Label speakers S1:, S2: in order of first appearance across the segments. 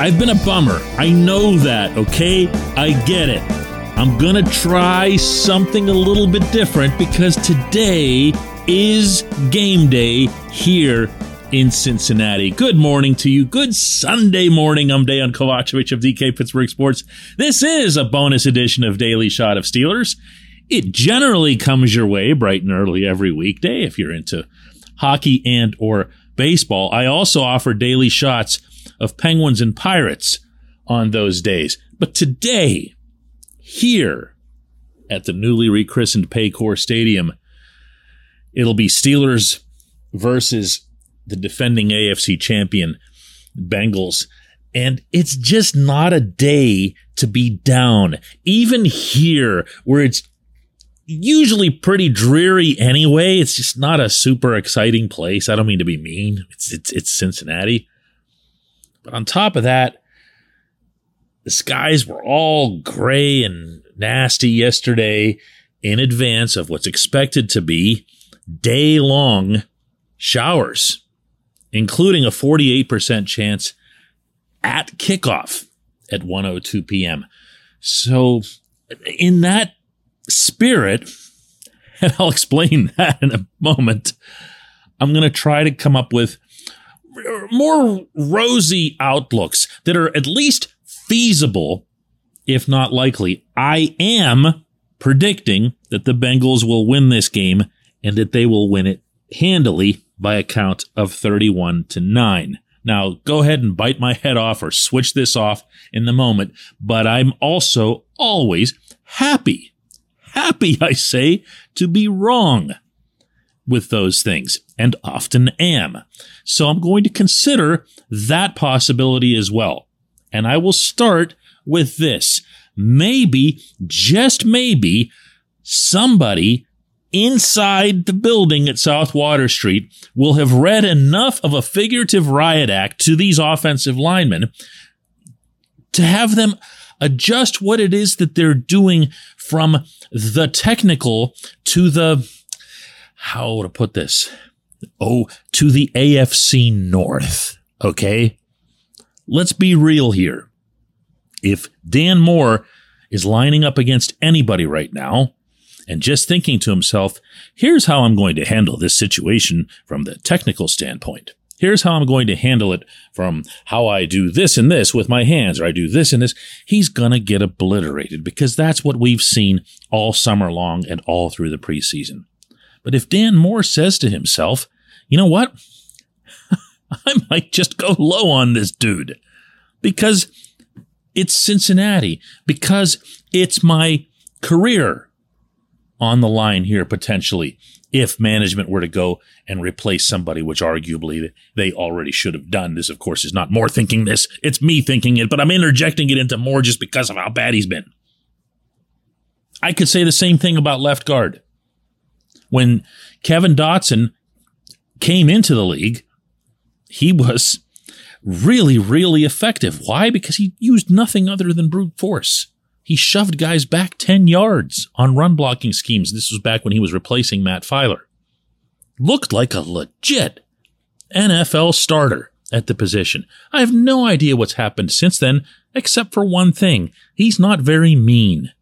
S1: I've been a bummer. I know that, okay? I get it. I'm gonna try something a little bit different because today is game day here in Cincinnati. Good morning to you. Good Sunday morning. I'm Dan Kovacevic of DK Pittsburgh Sports. This is a bonus edition of Daily Shot of Steelers. It generally comes your way bright and early every weekday if you're into hockey and or baseball. I also offer daily shots of Penguins and Pirates on those days. But today, here at the newly rechristened Paycor Stadium, it'll be Steelers versus the defending AFC champion Bengals. And it's just not a day to be down. Even here, where it's usually pretty dreary anyway, it's just not a super exciting place. I don't mean to be mean. It's, it's, it's Cincinnati. But on top of that, the skies were all gray and nasty yesterday in advance of what's expected to be day long showers, including a 48% chance at kickoff at 102 p.m. So, in that spirit, and I'll explain that in a moment, I'm going to try to come up with more rosy outlooks that are at least feasible, if not likely. I am predicting that the Bengals will win this game and that they will win it handily by a count of 31 to 9. Now, go ahead and bite my head off or switch this off in the moment, but I'm also always happy, happy, I say, to be wrong with those things and often am. So I'm going to consider that possibility as well. And I will start with this. Maybe, just maybe, somebody inside the building at South Water Street will have read enough of a figurative riot act to these offensive linemen to have them adjust what it is that they're doing from the technical to the, how to put this? Oh, to the AFC North. Okay. Let's be real here. If Dan Moore is lining up against anybody right now and just thinking to himself, here's how I'm going to handle this situation from the technical standpoint. Here's how I'm going to handle it from how I do this and this with my hands, or I do this and this. He's going to get obliterated because that's what we've seen all summer long and all through the preseason. But if Dan Moore says to himself, you know what? I might just go low on this dude because it's Cincinnati, because it's my career on the line here potentially if management were to go and replace somebody, which arguably they already should have done. This, of course, is not Moore thinking this. It's me thinking it, but I'm interjecting it into Moore just because of how bad he's been. I could say the same thing about left guard when Kevin Dotson came into the league, he was really, really effective. Why? Because he used nothing other than brute force. He shoved guys back 10 yards on run blocking schemes. This was back when he was replacing Matt Feiler. Looked like a legit NFL starter at the position. I have no idea what's happened since then, except for one thing. He's not very mean.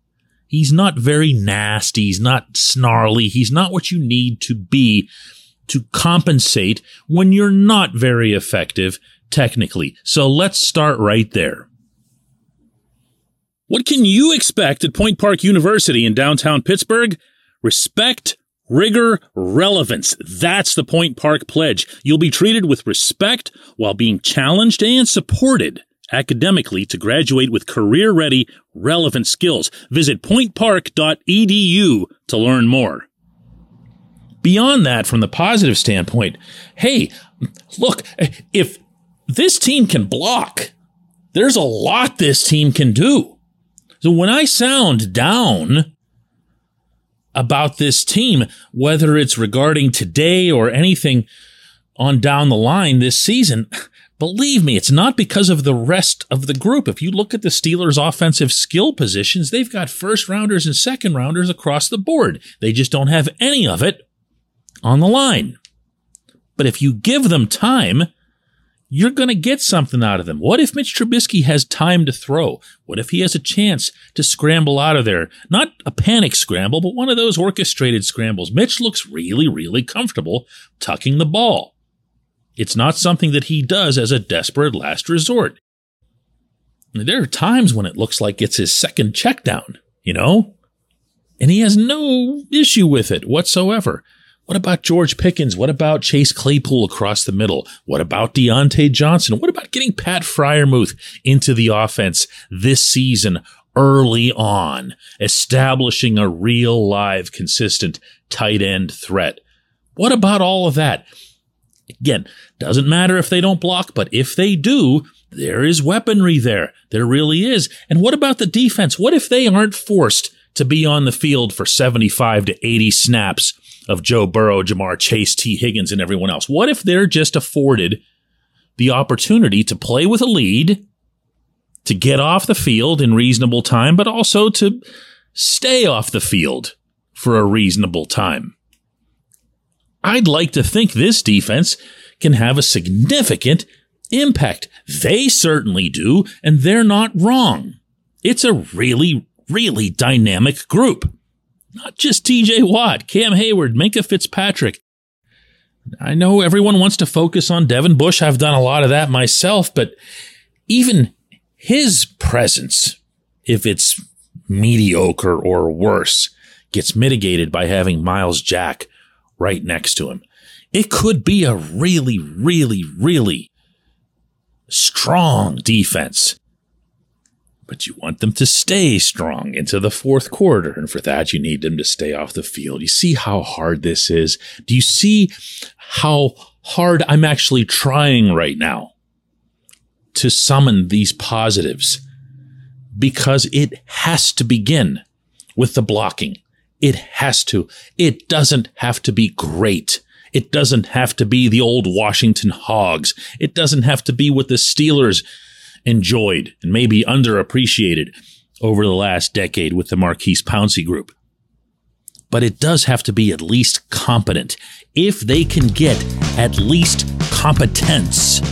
S1: He's not very nasty. He's not snarly. He's not what you need to be to compensate when you're not very effective technically. So let's start right there. What can you expect at Point Park University in downtown Pittsburgh? Respect, rigor, relevance. That's the Point Park pledge. You'll be treated with respect while being challenged and supported academically to graduate with career ready, relevant skills. Visit pointpark.edu to learn more. Beyond that, from the positive standpoint, hey, look, if this team can block, there's a lot this team can do. So when I sound down about this team, whether it's regarding today or anything on down the line this season, believe me, it's not because of the rest of the group. If you look at the Steelers' offensive skill positions, they've got first rounders and second rounders across the board. They just don't have any of it on the line. But if you give them time, you're going to get something out of them. What if Mitch Trubisky has time to throw? What if he has a chance to scramble out of there? Not a panic scramble, but one of those orchestrated scrambles. Mitch looks really, really comfortable tucking the ball. It's not something that he does as a desperate last resort. There are times when it looks like it's his second check down, you know? And he has no issue with it whatsoever. What about George Pickens? What about Chase Claypool across the middle? What about Diontae Johnson? What about getting Pat Freiermuth into the offense this season early on, establishing a real live, consistent tight end threat? What about all of that? Again, doesn't matter if they don't block, but if they do, there is weaponry there. There really is. And what about the defense? What if they aren't forced to be on the field for 75 to 80 snaps of Joe Burrow, Ja'Marr Chase, Tee Higgins, and everyone else? What if they're just afforded the opportunity to play with a lead, to get off the field in reasonable time, but also to stay off the field for a reasonable time? I'd like to think this defense can have a significant impact. They certainly do, and they're not wrong. It's a really, really dynamic group. Not just TJ Watt, Cam Heyward, Minkah Fitzpatrick. I know everyone wants to focus on Devin Bush. I've done a lot of that myself, but even his presence, if it's mediocre or worse, gets mitigated by having Myles Jack right next to him. It could be a really, really, really strong defense but you want them to stay strong into the fourth quarter. And for that, you need them to stay off the field. You see how hard this is? Do you see how hard I'm actually trying right now to summon these positives? Because it has to begin with the blocking. It has to. It doesn't have to be great. It doesn't have to be the old Washington Hogs. It doesn't have to be what the Steelers enjoyed and maybe underappreciated over the last decade with the Maurkice Pouncey group. But it does have to be at least competent. If they can get at least competence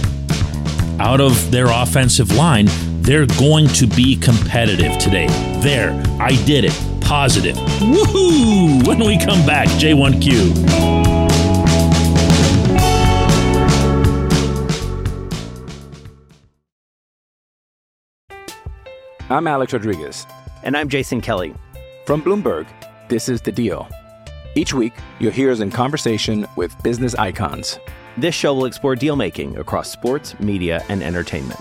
S1: out of their offensive line, they're going to be competitive today. There, I did it. Positive. Woohoo! When we come back, J1Q.
S2: I'm Alex Rodriguez.
S3: And I'm Jason Kelly.
S2: From Bloomberg, this is The Deal. Each week, you'll hear us in conversation with business icons.
S3: This show will explore deal making across sports, media, and entertainment.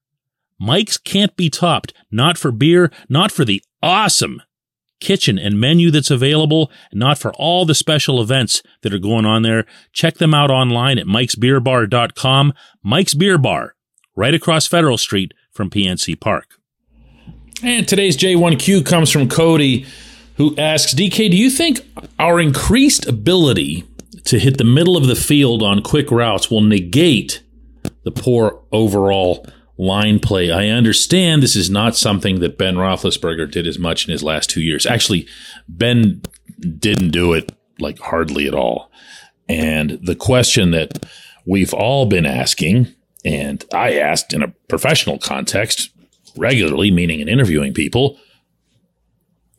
S1: Mike's can't be topped, not for beer, not for the awesome kitchen and menu that's available, not for all the special events that are going on there. Check them out online at mikesbeerbar.com. Mike's Beer Bar, right across Federal Street from PNC Park. And today's J1Q comes from Cody, who asks DK, do you think our increased ability to hit the middle of the field on quick routes will negate the poor overall line play. I understand this is not something that Ben Roethlisberger did as much in his last two years. Actually, Ben didn't do it like hardly at all. And the question that we've all been asking, and I asked in a professional context regularly, meaning in interviewing people,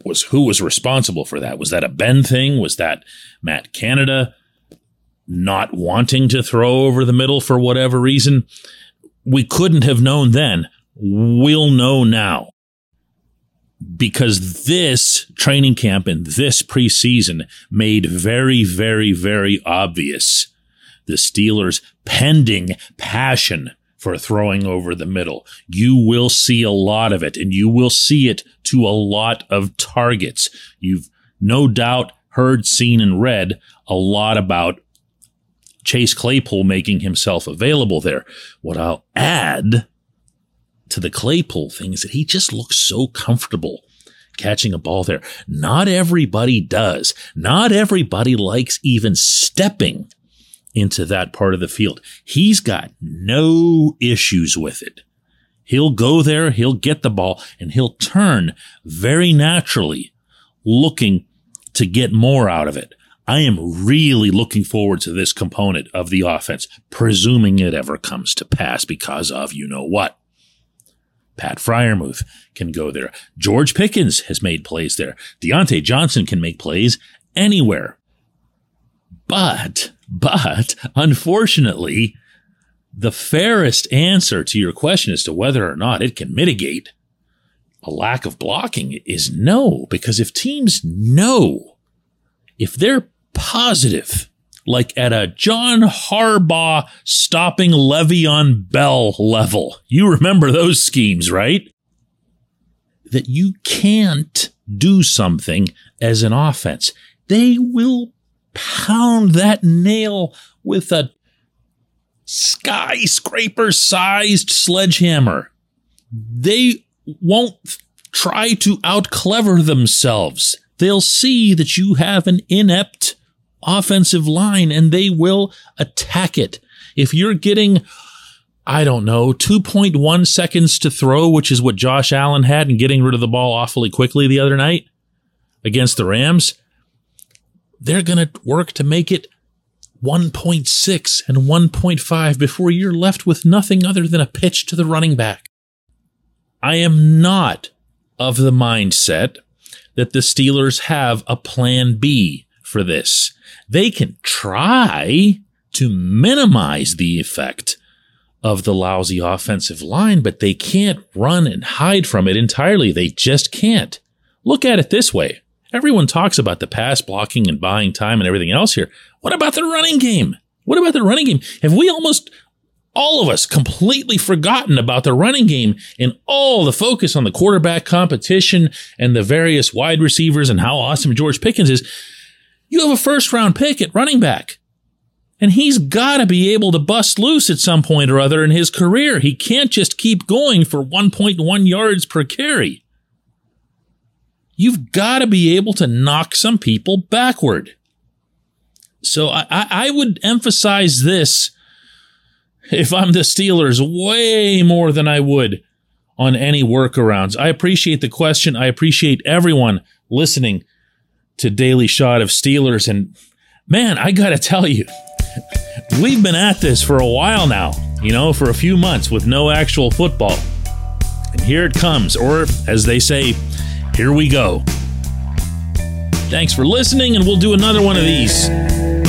S1: was who was responsible for that? Was that a Ben thing? Was that Matt Canada not wanting to throw over the middle for whatever reason? We couldn't have known then. We'll know now. Because this training camp and this preseason made very, very, very obvious the Steelers' pending passion for throwing over the middle. You will see a lot of it and you will see it to a lot of targets. You've no doubt heard, seen, and read a lot about Chase Claypool making himself available there. What I'll add to the Claypool thing is that he just looks so comfortable catching a ball there. Not everybody does. Not everybody likes even stepping into that part of the field. He's got no issues with it. He'll go there, he'll get the ball, and he'll turn very naturally looking to get more out of it. I am really looking forward to this component of the offense, presuming it ever comes to pass because of you know what. Pat Freiermuth can go there. George Pickens has made plays there. Diontae Johnson can make plays anywhere. But, but, unfortunately, the fairest answer to your question as to whether or not it can mitigate a lack of blocking is no, because if teams know if they're positive, like at a John Harbaugh stopping Le'Veon Bell level. You remember those schemes, right? That you can't do something as an offense. They will pound that nail with a skyscraper sized sledgehammer. They won't try to out clever themselves. They'll see that you have an inept offensive line and they will attack it. If you're getting, I don't know, 2.1 seconds to throw, which is what Josh Allen had and getting rid of the ball awfully quickly the other night against the Rams, they're going to work to make it 1.6 and 1.5 before you're left with nothing other than a pitch to the running back. I am not of the mindset that the Steelers have a plan B for this. They can try to minimize the effect of the lousy offensive line, but they can't run and hide from it entirely. They just can't. Look at it this way. Everyone talks about the pass blocking and buying time and everything else here. What about the running game? What about the running game? Have we almost all of us completely forgotten about the running game and all the focus on the quarterback competition and the various wide receivers and how awesome George Pickens is? You have a first round pick at running back. And he's got to be able to bust loose at some point or other in his career. He can't just keep going for 1.1 yards per carry. You've got to be able to knock some people backward. So I, I would emphasize this if I'm the Steelers way more than I would on any workarounds. I appreciate the question. I appreciate everyone listening to Daily Shot of Steelers. And man, I got to tell you, we've been at this for a while now, you know, for a few months with no actual football. And here it comes, or as they say, here we go. Thanks for listening, and we'll do another one of these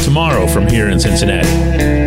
S1: tomorrow from here in Cincinnati.